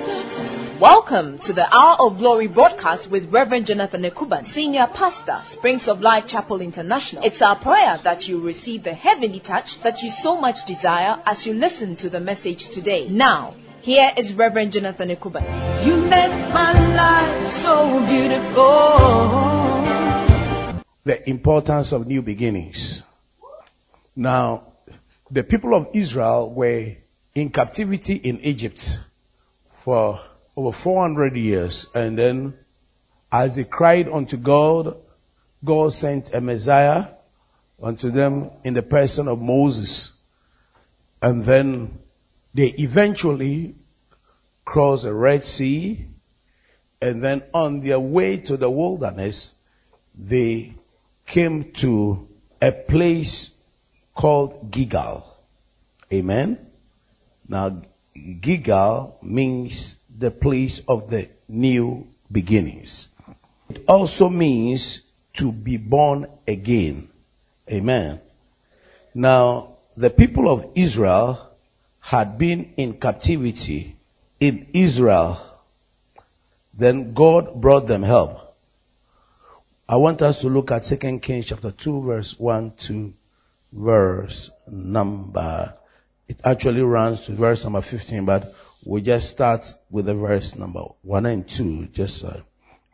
Jesus. Welcome to the Hour of Glory broadcast with Reverend Jonathan Ekuban, Senior Pastor, Springs of Life Chapel International. It's our prayer that you receive the heavenly touch that you so much desire as you listen to the message today. Now, here is Reverend Jonathan Ekuban. You made my life so beautiful. the importance of new beginnings. Now, the people of Israel were in captivity in Egypt for over 400 years. And then, as they cried unto God, God sent a Messiah unto them in the person of Moses. And then they eventually crossed the Red Sea. And then on their way to the wilderness, they came to a place called Gilgal. Amen. Now, Gilgal means the place of the new beginnings. It also means to be born again. Amen. Now, the people of Israel had been in captivity in Israel. Then God brought them help. I want us to look at 2 Kings chapter 2 verse 1 to verse number, it actually runs to verse number 15, but we just start with the verse number 1 and 2, just uh,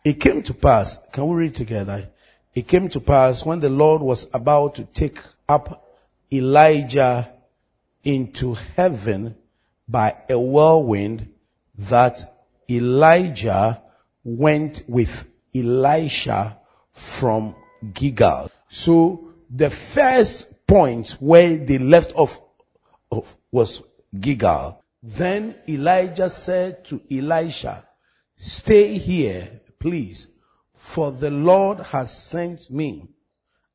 it came to pass, can we read together? It came to pass when the Lord was about to take up Elijah into heaven by a whirlwind that Elijah went with Elisha from Gilgal. So the first point where they left off of was Gilgal. Then Elijah said to Elisha, stay here, please, for the Lord has sent me.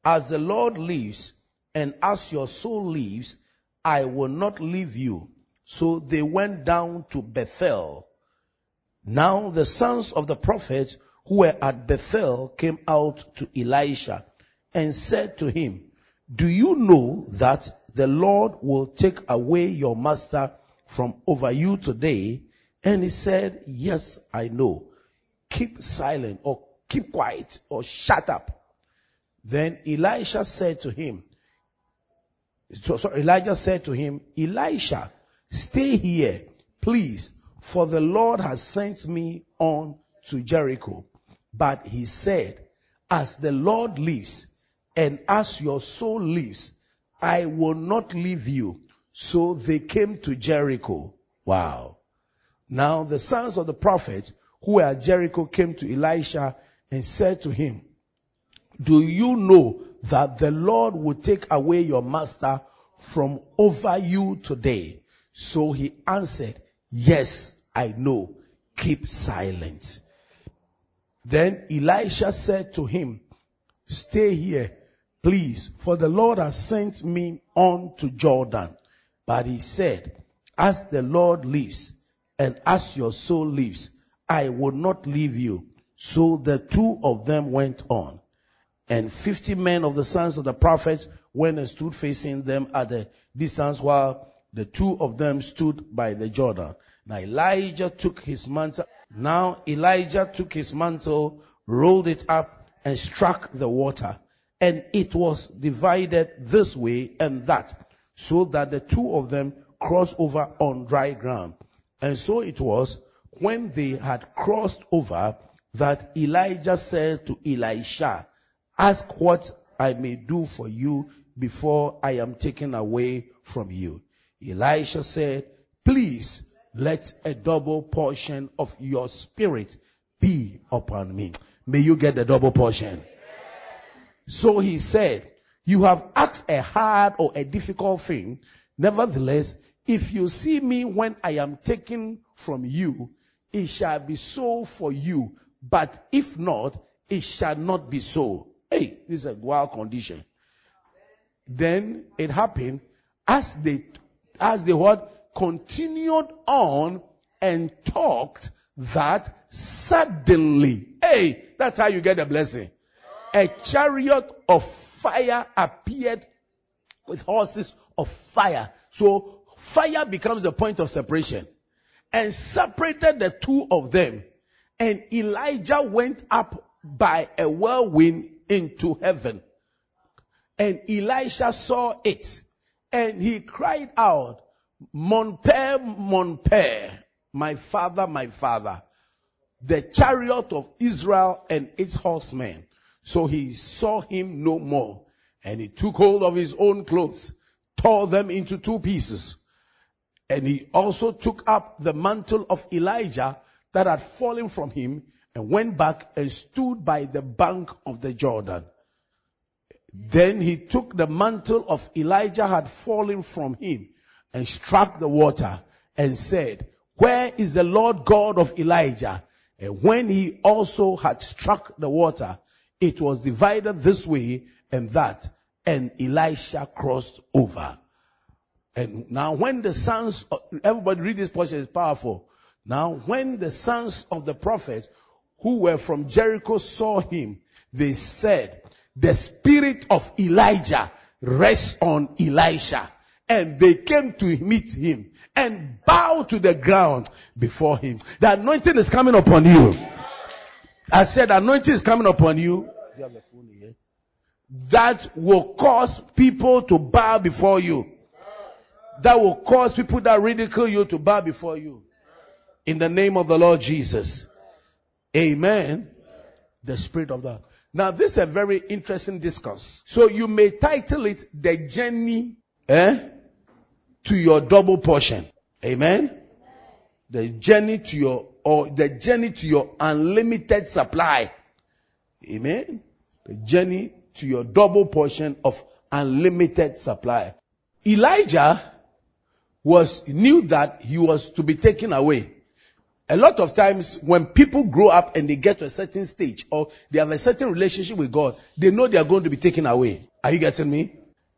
As the Lord lives and as your soul lives, I will not leave you. So they went down to Bethel. Now the sons of the prophets who were at Bethel came out to Elisha and said to him, do you know that the Lord will take away your master from over you today? And he said, yes, I know. Keep silent or keep quiet or shut up. Then Elisha said to him, so, Elijah said to him, Elisha, stay here, please, for the Lord has sent me on to Jericho. But he said, as the Lord lives and as your soul lives, I will not leave you. So they came to Jericho. Wow. Now the sons of the prophets who were at Jericho came to Elisha and said to him, do you know that the Lord will take away your master from over you today? So he answered, yes, I know. Keep silent. Then Elisha said to him, stay here, please, for the Lord has sent me on to Jordan. But he said, as the Lord lives and as your soul lives, I will not leave you. So the two of them went on. And fifty men of the sons of the prophets went and stood facing them at the distance while the two of them stood by the Jordan. Now Elijah took his mantle. Now Elijah took his mantle, rolled it up and struck the water. And it was divided this way and that so that the two of them crossed over on dry ground. And so it was when they had crossed over that Elijah said to Elisha, ask what I may do for you before I am taken away from you. Elisha said, please let a double portion of your spirit be upon me. May you get the double portion. So he said, you have asked a hard or a difficult thing. Nevertheless, if you see me when I am taken from you, it shall be so for you. But if not, it shall not be so. Hey, this is a wild condition. Then it happened as they, as they what continued on and talked that suddenly, hey, that's how you get a blessing. A chariot of fire appeared with horses of fire. So fire becomes the point of separation. and separated the two of them. And Elijah went up by a whirlwind into heaven. And Elisha saw it and he cried out, Mon père, mon père, my father, my father, the chariot of Israel and its horsemen. So he saw him no more and he took hold of his own clothes, tore them into two pieces. And he also took up the mantle of Elijah that had fallen from him and went back and stood by the bank of the Jordan. Then he took the mantle of Elijah had fallen from him and struck the water and said, where is the Lord God of Elijah? And when he also had struck the water, it was divided this way and that, and Elisha crossed over. And now when the sons, everybody read this portion, it's powerful. Now when the sons of the prophets who were from Jericho saw him, they said, the spirit of Elijah rests on Elisha. And they came to meet him and bow to the ground before him. The anointing is coming upon you. I said anointing is coming upon you. That will cause people to bow before you. That will cause people that ridicule you to bow before you. In the name of the Lord Jesus. Amen. The spirit of the now, this is a very interesting discourse. So you may title it the journey eh, to your double portion. Amen. The journey to your or the journey to your unlimited supply. Amen. The journey to your double portion of unlimited supply. Elijah was knew that he was to be taken away. A lot of times when people grow up and they get to a certain stage or they have a certain relationship with God, they know they are going to be taken away. Are you getting me?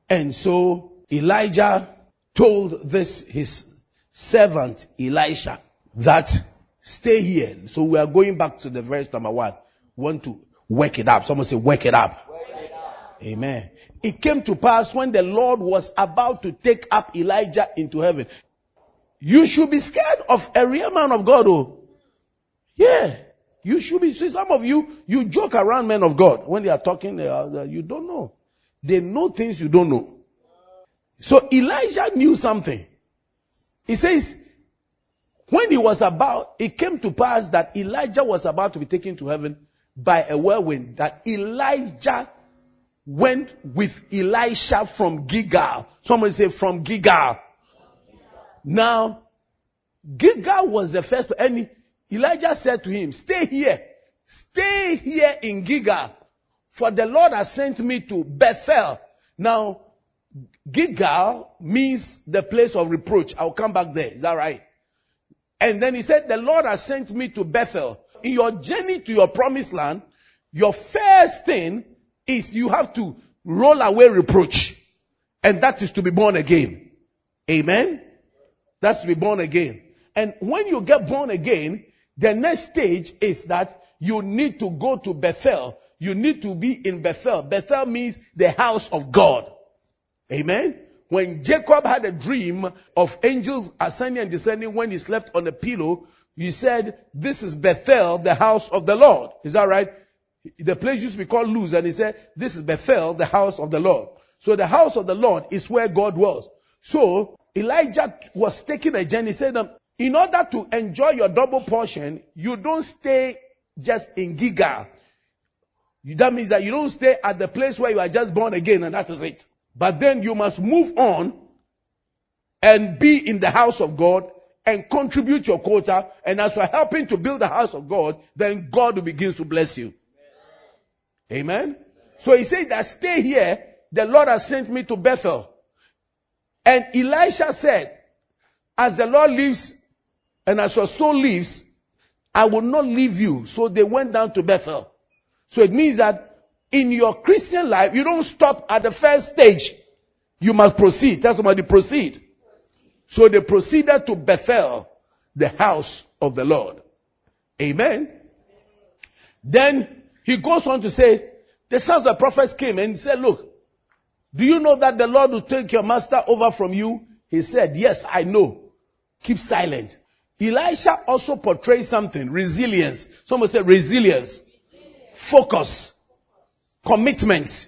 And so Elijah told this, his servant Elisha, that stay here. So we are going back to the verse number one. Want to work it up. Someone say work it up. Amen. It came to pass when the Lord was about to take up Elijah into heaven. You should be scared of a real man of God, oh. Yeah. You should be. See, some of you, you joke around men of God. When they are talking, they are, you don't know. They know things you don't know. So Elijah knew something. He says, when he was about, it came to pass that Elijah was about to be taken to heaven by a whirlwind, that Elijah went with Elisha from Gilgal. Somebody say from Gilgal. Now, Gilgal was the first, and Elijah said to him, stay here, stay here in Gilgal, for the Lord has sent me to Bethel. Now, Gilgal means the place of reproach. I'll come back there. Is that right? And then he said, the Lord has sent me to Bethel. In your journey to your promised land, your first thing is you have to roll away reproach. And that is to be born again. Amen. That's to be born again. And when you get born again, the next stage is that you need to go to Bethel. You need to be in Bethel. Bethel means the house of God. Amen. When Jacob had a dream of angels ascending and descending when he slept on a pillow, he said, this is Bethel, the house of the Lord. Is that right? The place used to be called Luz and he said, this is Bethel, the house of the Lord. So the house of the Lord is where God was. So Elijah was taking a journey. He said, um, in order to enjoy your double portion, you don't stay just in Gilgal. That means that you don't stay at the place where you are just born again and that is it. But then you must move on and be in the house of God and contribute your quota. And as you are helping to build the house of God, then God will begin to bless you. Amen. Amen. So he said that stay here. The Lord has sent me to Bethel. And Elisha said, as the Lord lives and as your soul lives, I will not leave you. So they went down to Bethel. So it means that in your Christian life, you don't stop at the first stage. You must proceed. Tell somebody proceed. So they proceeded to Bethel, the house of the Lord. Amen. Then he goes on to say, the sons of the prophets came and said, look, do you know that the Lord will take your master over from you? He said, yes, I know. Keep silent. Elisha also portrays something, resilience. Someone said resilience, focus, commitment,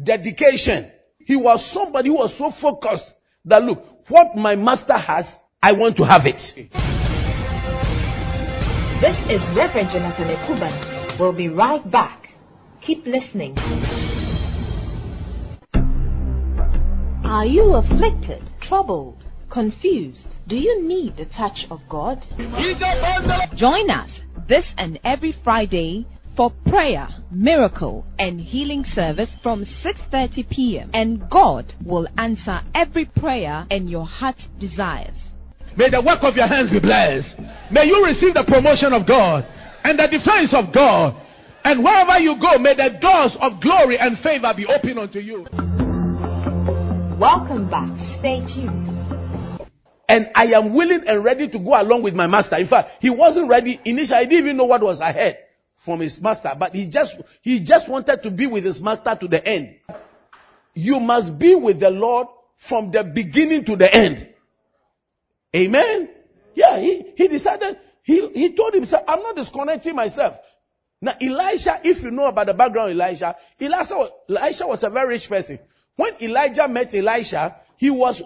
dedication. He was somebody who was so focused that look, what my master has, I want to have it. This is Reverend Jonathan Ekuban. We'll be right back. Keep listening. Are you afflicted, troubled, confused? Do you need the touch of God? Join us this and every Friday for prayer, miracle, and healing service from 6:30 p.m. and God will answer every prayer and your heart's desires. May the work of your hands be blessed. May you receive the promotion of God and the defense of God. And wherever you go, may the doors of glory and favor be open unto you. Welcome back. Stay tuned. And I am willing and ready to go along with my master. In fact, he wasn't ready initially. I didn't even know what was ahead from his master, but he just, he just wanted to be with his master to the end. You must be with the Lord from the beginning to the end. Amen. Yeah, he, he decided, he, he told himself, I'm not disconnecting myself. Now, Elisha, if you know about the background of Elisha, Elisha was, Elisha was a very rich person. When Elijah met Elisha, he was,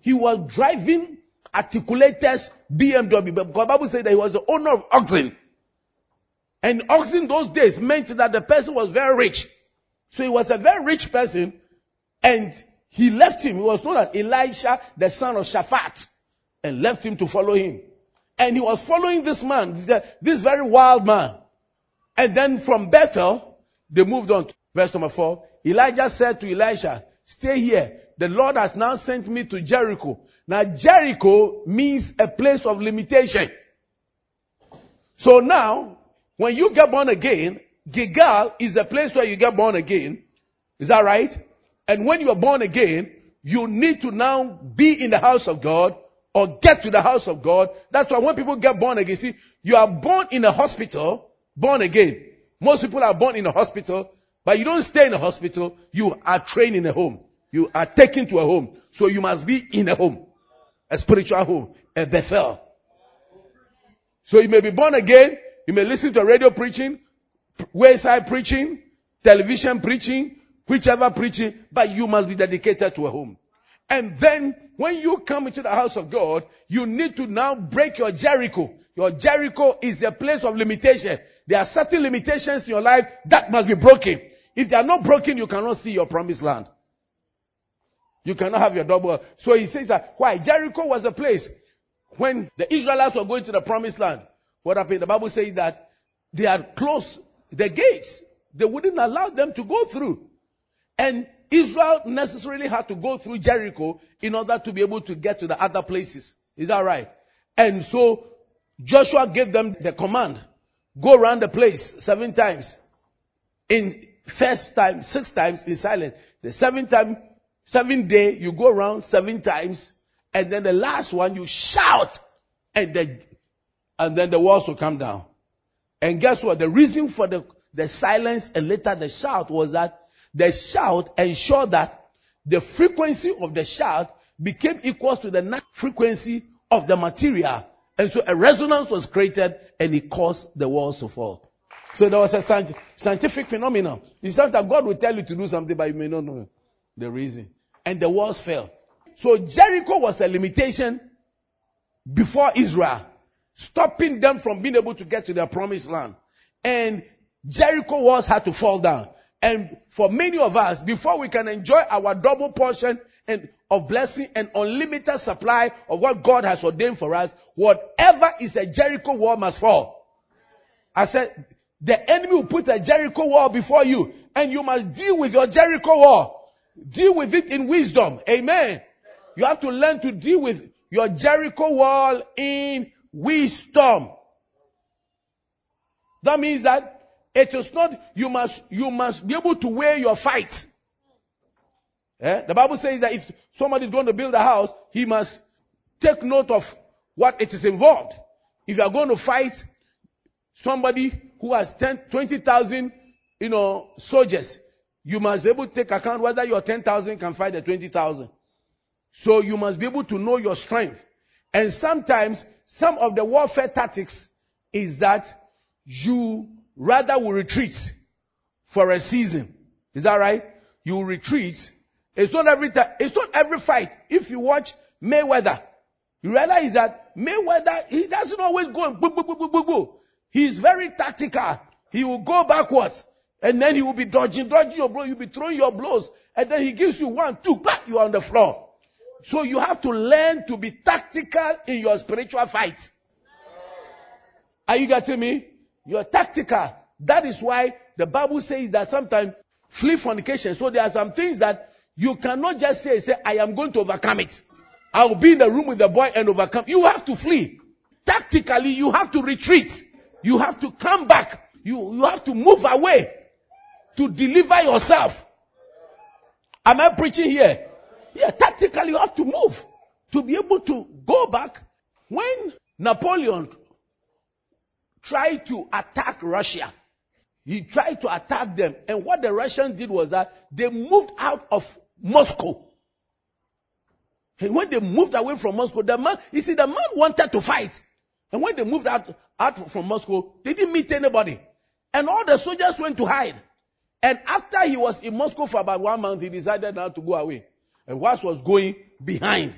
he was driving articulators BMW because the Bible said that he was the owner of oxen. And oxen those days meant that the person was very rich. So he was a very rich person and he left him. He was known as Elisha, the son of Shaphat and left him to follow him. And he was following this man, this very wild man. And then from Bethel, they moved on. To verse number four. Elijah said to Elisha, stay here. The Lord has now sent me to Jericho. Now Jericho means a place of limitation. So now, when you get born again, Gilgal is a place where you get born again. Is that right? And when you are born again, you need to now be in the house of God or get to the house of God. That's why when people get born again, see, you are born in a hospital, born again. Most people are born in a hospital, but you don't stay in a hospital. You are trained in a home. You are taken to a home. So you must be in a home. A spiritual home. A Bethel. So you may be born again. You may listen to radio preaching, wayside preaching, television preaching, whichever preaching, but you must be dedicated to a home. And then when you come into the house of God, you need to now break your Jericho. Your Jericho is a place of limitation. There are certain limitations in your life that must be broken. If they are not broken, you cannot see your promised land. You cannot have your double. So he says that why? Jericho was a place when the Israelites were going to the promised land. What happened? The Bible says that they had closed the gates. They wouldn't allow them to go through. And Israel necessarily had to go through Jericho in order to be able to get to the other places. Is that right? And so Joshua gave them the command. Go around the place seven times. In first time, six times in silence. The seventh time, seventh day, you go around seven times. And then the last one, you shout. And the, and then the walls will come down. And guess what? The reason for the, the silence and later the shout was that the shout ensured that the frequency of the shout became equal to the frequency of the material. And so a resonance was created and it caused the walls to fall. So there was a scientific phenomenon. It's that God will tell you to do something, but you may not know the reason. And the walls fell. So Jericho was a limitation before Israel, stopping them from being able to get to their promised land. And Jericho walls had to fall down. And for many of us, before we can enjoy our double portion and of blessing and unlimited supply of what God has ordained for us, whatever is a Jericho wall must fall. I said, the enemy will put a Jericho wall before you and you must deal with your Jericho wall. Deal with it in wisdom. Amen. You have to learn to deal with your Jericho wall in wisdom. That means that it is not, you must, you must be able to weigh your fight. Eh? The Bible says that if somebody is going to build a house, he must take note of what it is involved. If you are going to fight somebody who has 10, 20,000, you know, soldiers, you must be able to take account whether your 10,000 can fight the 20,000. So you must be able to know your strength. And sometimes some of the warfare tactics is that you rather will retreat for a season. Is that right? You retreat. It's not every time, it's not every fight. If you watch Mayweather, you realize that Mayweather, he doesn't always go and boo, boo, boo, boo, boo, boo. He's very tactical. He will go backwards. And then he will be dodging, dodging your blow. You'll be throwing your blows. And then he gives you one, two, bah, you are on the floor. So you have to learn to be tactical in your spiritual fight. Are you getting me? You're tactical. That is why the Bible says that sometimes flee fornication. So there are some things that you cannot just say, say, I am going to overcome it. I'll be in the room with the boy and overcome. You have to flee. Tactically, you have to retreat. You have to come back. You, you have to move away to deliver yourself. Am I preaching here? Yeah, tactically you have to move to be able to go back. When Napoleon tried to attack Russia, he tried to attack them. And what the Russians did was that they moved out of Moscow. And when they moved away from Moscow, the man, you see, the man wanted to fight. And when they moved out, out from Moscow, they didn't meet anybody. And all the soldiers went to hide. And after he was in Moscow for about one month, he decided now to go away. And whilst was going behind,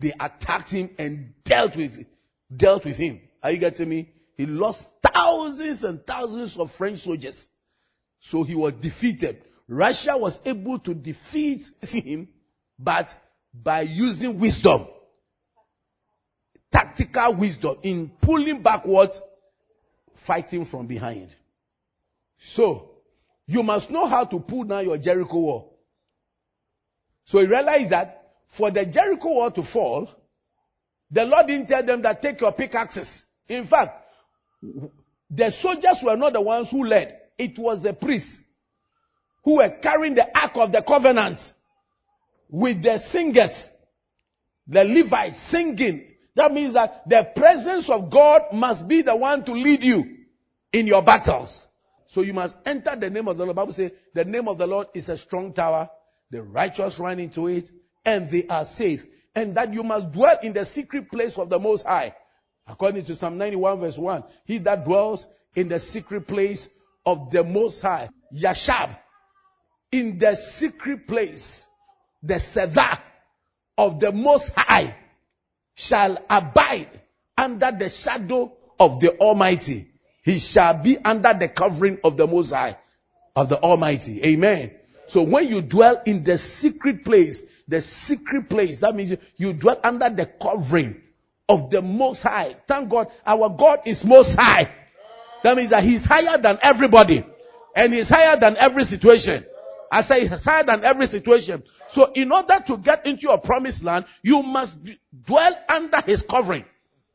they attacked him and dealt with, dealt with him. Are you getting me? He lost thousands and thousands of French soldiers. So he was defeated. Russia was able to defeat him, but by using wisdom. Tactical wisdom in pulling backwards, fighting from behind. So, you must know how to pull down your Jericho wall. So he realized that for the Jericho wall to fall, the Lord didn't tell them that take your pickaxes. In fact, the soldiers were not the ones who led. It was the priests who were carrying the ark of the covenant with the singers, the Levites singing. That means that the presence of God must be the one to lead you in your battles. So you must enter the name of the Lord. The Bible says the name of the Lord is a strong tower. The righteous run into it and they are safe. And that you must dwell in the secret place of the Most High. According to Psalm 91 verse 1, he that dwells in the secret place of the Most High, Yashab, in the secret place, the Sedah of the Most High shall abide under the shadow of the Almighty. He shall be under the covering of the Most High, of the Almighty. Amen. So when you dwell in the secret place, the secret place, that means you, you dwell under the covering of the Most High. Thank God, our God is Most High. That means that He's higher than everybody. And He's higher than every situation. I say He's higher than every situation. So in order to get into your promised land, you must dwell under His covering.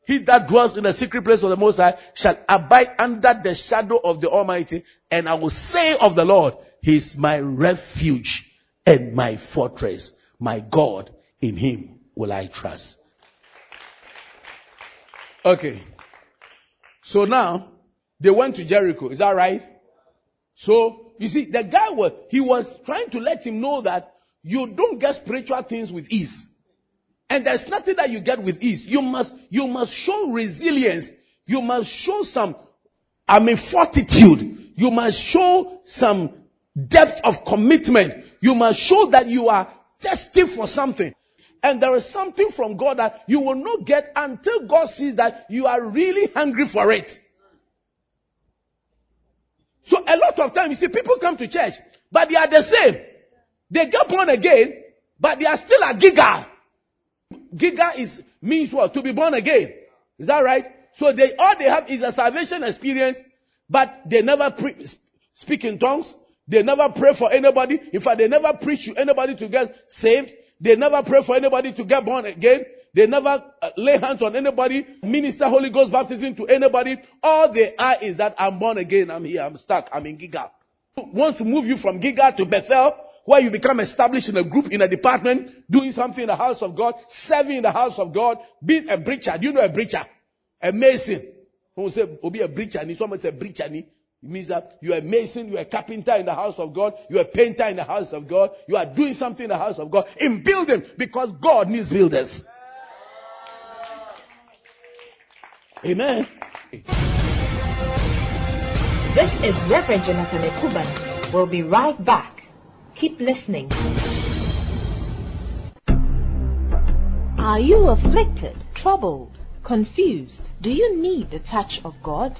He that dwells in the secret place of the Most High shall abide under the shadow of the Almighty. And I will say of the Lord, He is my refuge and my fortress. My God, in Him will I trust. Okay. So now, they went to Jericho. Is that right? So, you see, the guy was, he was trying to let him know that you don't get spiritual things with ease. And there's nothing that you get with ease. You must, you must show resilience. You must show some, I mean, fortitude. You must show some depth of commitment. You must show that you are thirsty for something. And there is something from God that you will not get until God sees that you are really hungry for it. So a lot of times you see people come to church, but they are the same. They get born again, but they are still a Gilgal. Gilgal is means what? To be born again. Is that right? So they all they have is a salvation experience, but they never pre- speak in tongues. They never pray for anybody. In fact, they never preach to anybody to get saved. They never pray for anybody to get born again. They never uh, lay hands on anybody, minister Holy Ghost baptism to anybody. All they are is that I'm born again. I'm here. I'm stuck. I'm in Gilgal. Want to move you from Gilgal to Bethel, where you become established in a group, in a department, doing something in the house of God, serving in the house of God, being a preacher. Do you know a preacher? A mason. Who say, be a preacher. Someone say preacher. It means that you are a mason, you are a carpenter in the house of God, you are a painter in the house of God, you are doing something in the house of God, in building, because God needs builders. Amen. This is Reverend Jonathan Ekuban. We'll be right back. Keep listening. Are you afflicted, troubled, confused? Do you need the touch of God?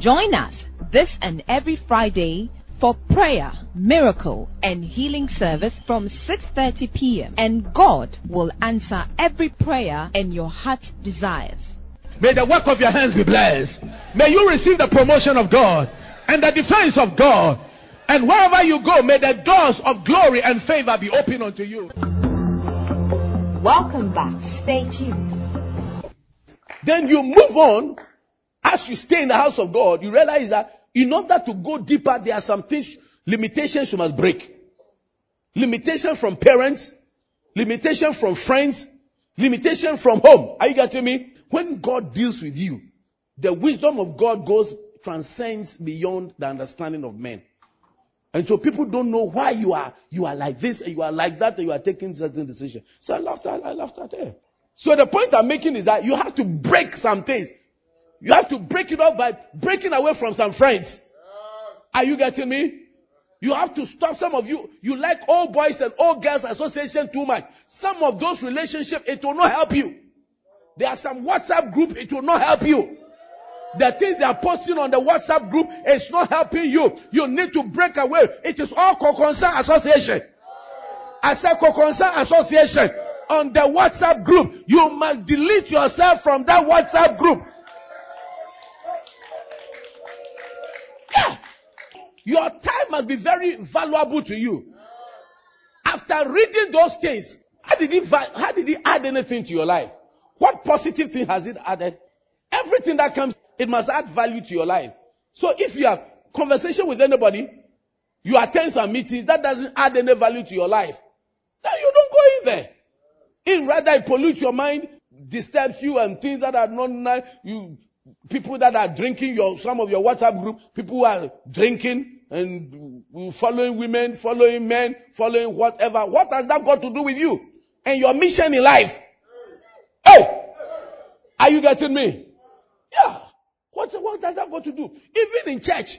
Join us this and every Friday for prayer, miracle, and healing service from 6:30 p.m. and God will answer every prayer and your heart's desires. May the work of your hands be blessed. May you receive the promotion of God and the defense of God. And wherever you go, may the doors of glory and favor be open unto you. Welcome back. Stay tuned. Then you move on. As you stay in the house of God, you realize that in order to go deeper, there are some things, limitations you must break. Limitation from parents, limitation from friends, limitation from home. Are you getting me? When God deals with you, the wisdom of God goes, transcends beyond the understanding of men. And so people don't know why you are, you are like this and you are like that and you are taking certain decisions. So I laughed I laughed at her. So the point I'm making is that you have to break some things. You have to break it up by breaking away from some friends. Are you getting me? You have to stop. Some of you, you like all boys and all girls association too much. Some of those relationships, it will not help you. There are some WhatsApp group, it will not help you. The things they are posting on the WhatsApp group is not helping you. You need to break away. It is all co-concern association. I said concern association on the WhatsApp group. You must delete yourself from that WhatsApp group. Yeah. Your time must be very valuable to you. After reading those things, how did he, how did he add anything to your life? What positive thing has it added? Everything that comes, it must add value to your life. So if you have conversation with anybody, you attend some meetings, that doesn't add any value to your life. Then you don't go in there. It rather it pollutes your mind, disturbs you and things that are not nice. You, people that are drinking your, some of your WhatsApp group, people who are drinking and following women, following men, following whatever. What has that got to do with you and your mission in life? Hey! Are you getting me? Yeah. What, what does that got to do? Even in church,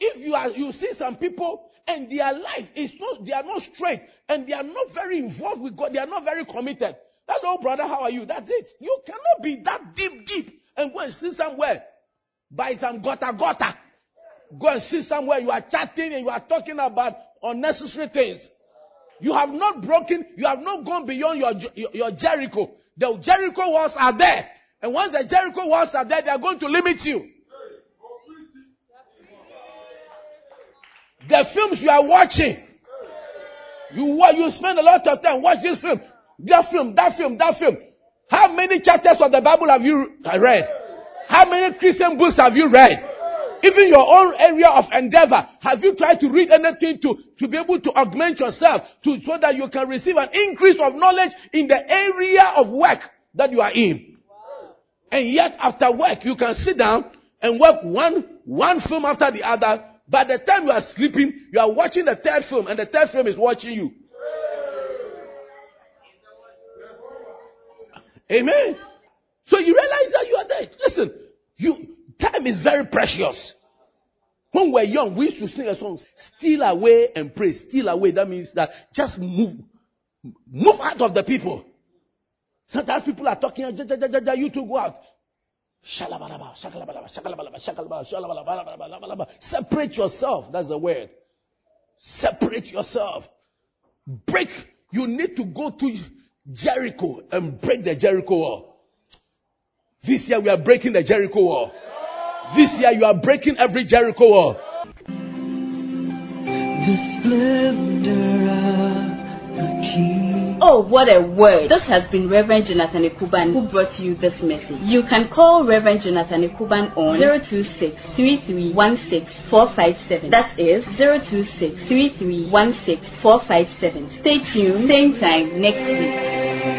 if you are, you see some people and their life is not, they are not straight and they are not very involved with God. They are not very committed. Hello, oh, brother. How are you? That's it. You cannot be that deep, deep and go and sit somewhere by some gota gota. Go and sit somewhere. You are chatting and you are talking about unnecessary things. You have not broken, you have not gone beyond your, your, your Jericho. The Jericho walls are there. And once the Jericho walls are there, they are going to limit you. The films you are watching, you you spend a lot of time watch this film, that film, that film, that film. How many chapters of the Bible have you read? How many Christian books have you read? Even your own area of endeavor, have you tried to read anything to, to be able to augment yourself to, so that you can receive an increase of knowledge in the area of work that you are in? And yet after work, you can sit down and work one, one film after the other. By the time you are sleeping, you are watching the third film and the third film is watching you. Amen. So you realize that you are there. Listen, you, time is very precious. When we're young, we used to sing a song, steal away and pray, steal away. That means that just move, move out of the people. Sometimes people are talking, you two go out. Separate yourself. That's the word. Separate yourself. Break. You need to go to Jericho and break the Jericho wall. This year we are breaking the Jericho wall. This year you are breaking every Jericho wall. Oh, what a word. This has been Reverend Jonathan Ekuban who brought you this message. You can call Reverend Jonathan Ekuban on 026 That is 026 Stay tuned, same time next week.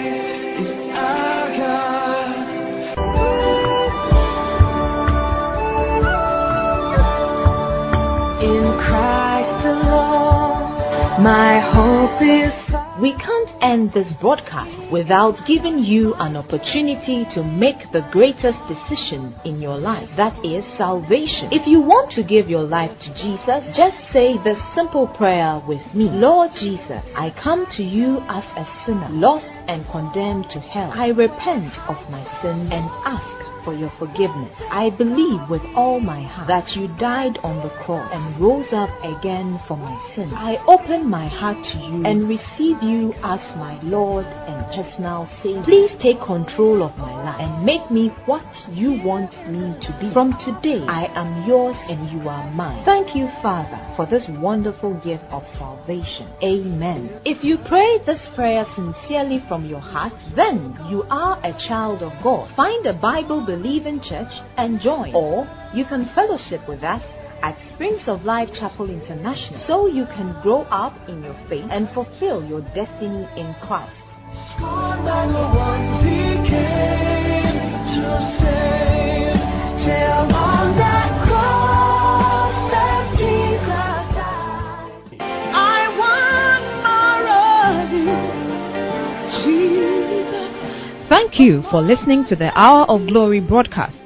My hope is. We can't end this broadcast without giving you an opportunity to make the greatest decision in your life. That is salvation. If you want to give your life to Jesus, just say this simple prayer with me. Lord Jesus, I come to you as a sinner, lost and condemned to hell. I repent of my sin and ask for your forgiveness. I believe with all my heart that you died on the cross and rose up again for my sins. I open my heart to you and receive you as my Lord and personal Savior. Please take control of my life and make me what you want me to be. From today, I am yours and you are mine. Thank you, Father, for this wonderful gift of salvation. Amen. If you pray this prayer sincerely from your heart, then you are a child of God. Find a Bible believing church and join. Or you can fellowship with us at Springs of Life Chapel International so you can grow up in your faith and fulfill your destiny in Christ. Scorned you for listening to the Hour of Glory broadcast.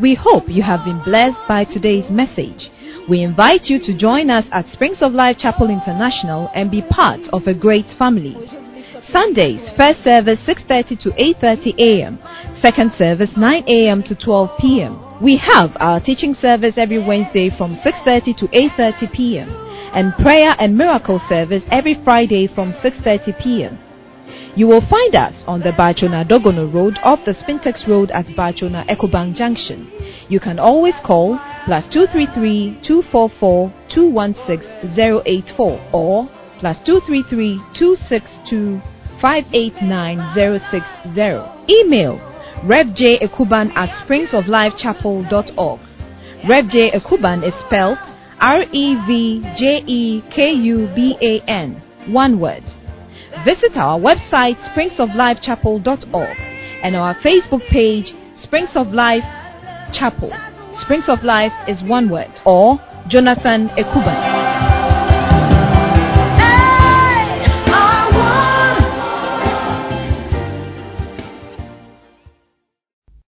We hope you have been blessed by today's message. We invite you to join us at Springs of Life Chapel International and be part of a great family. Sundays, first service 6:30 to 8:30 a.m., second service 9 a.m. to 12 p.m. We have our teaching service every Wednesday from 6:30 to 8:30 p.m. and prayer and miracle service every Friday from 6:30 p.m. You will find us on the Baatsona Dogono Road off the Spintex Road at Baatsona Ecobank Junction. You can always call plus 233 244 216 084 or plus 233 262 589 060. Email revjekuban at springsoflifechapel.org. Rev J. Ekuban is spelled R E V J E K U B A N. One word. Visit our website springsoflifechapel.org and our Facebook page Springs of Life Chapel. Springs of Life is one word or Jonathan Ekuban.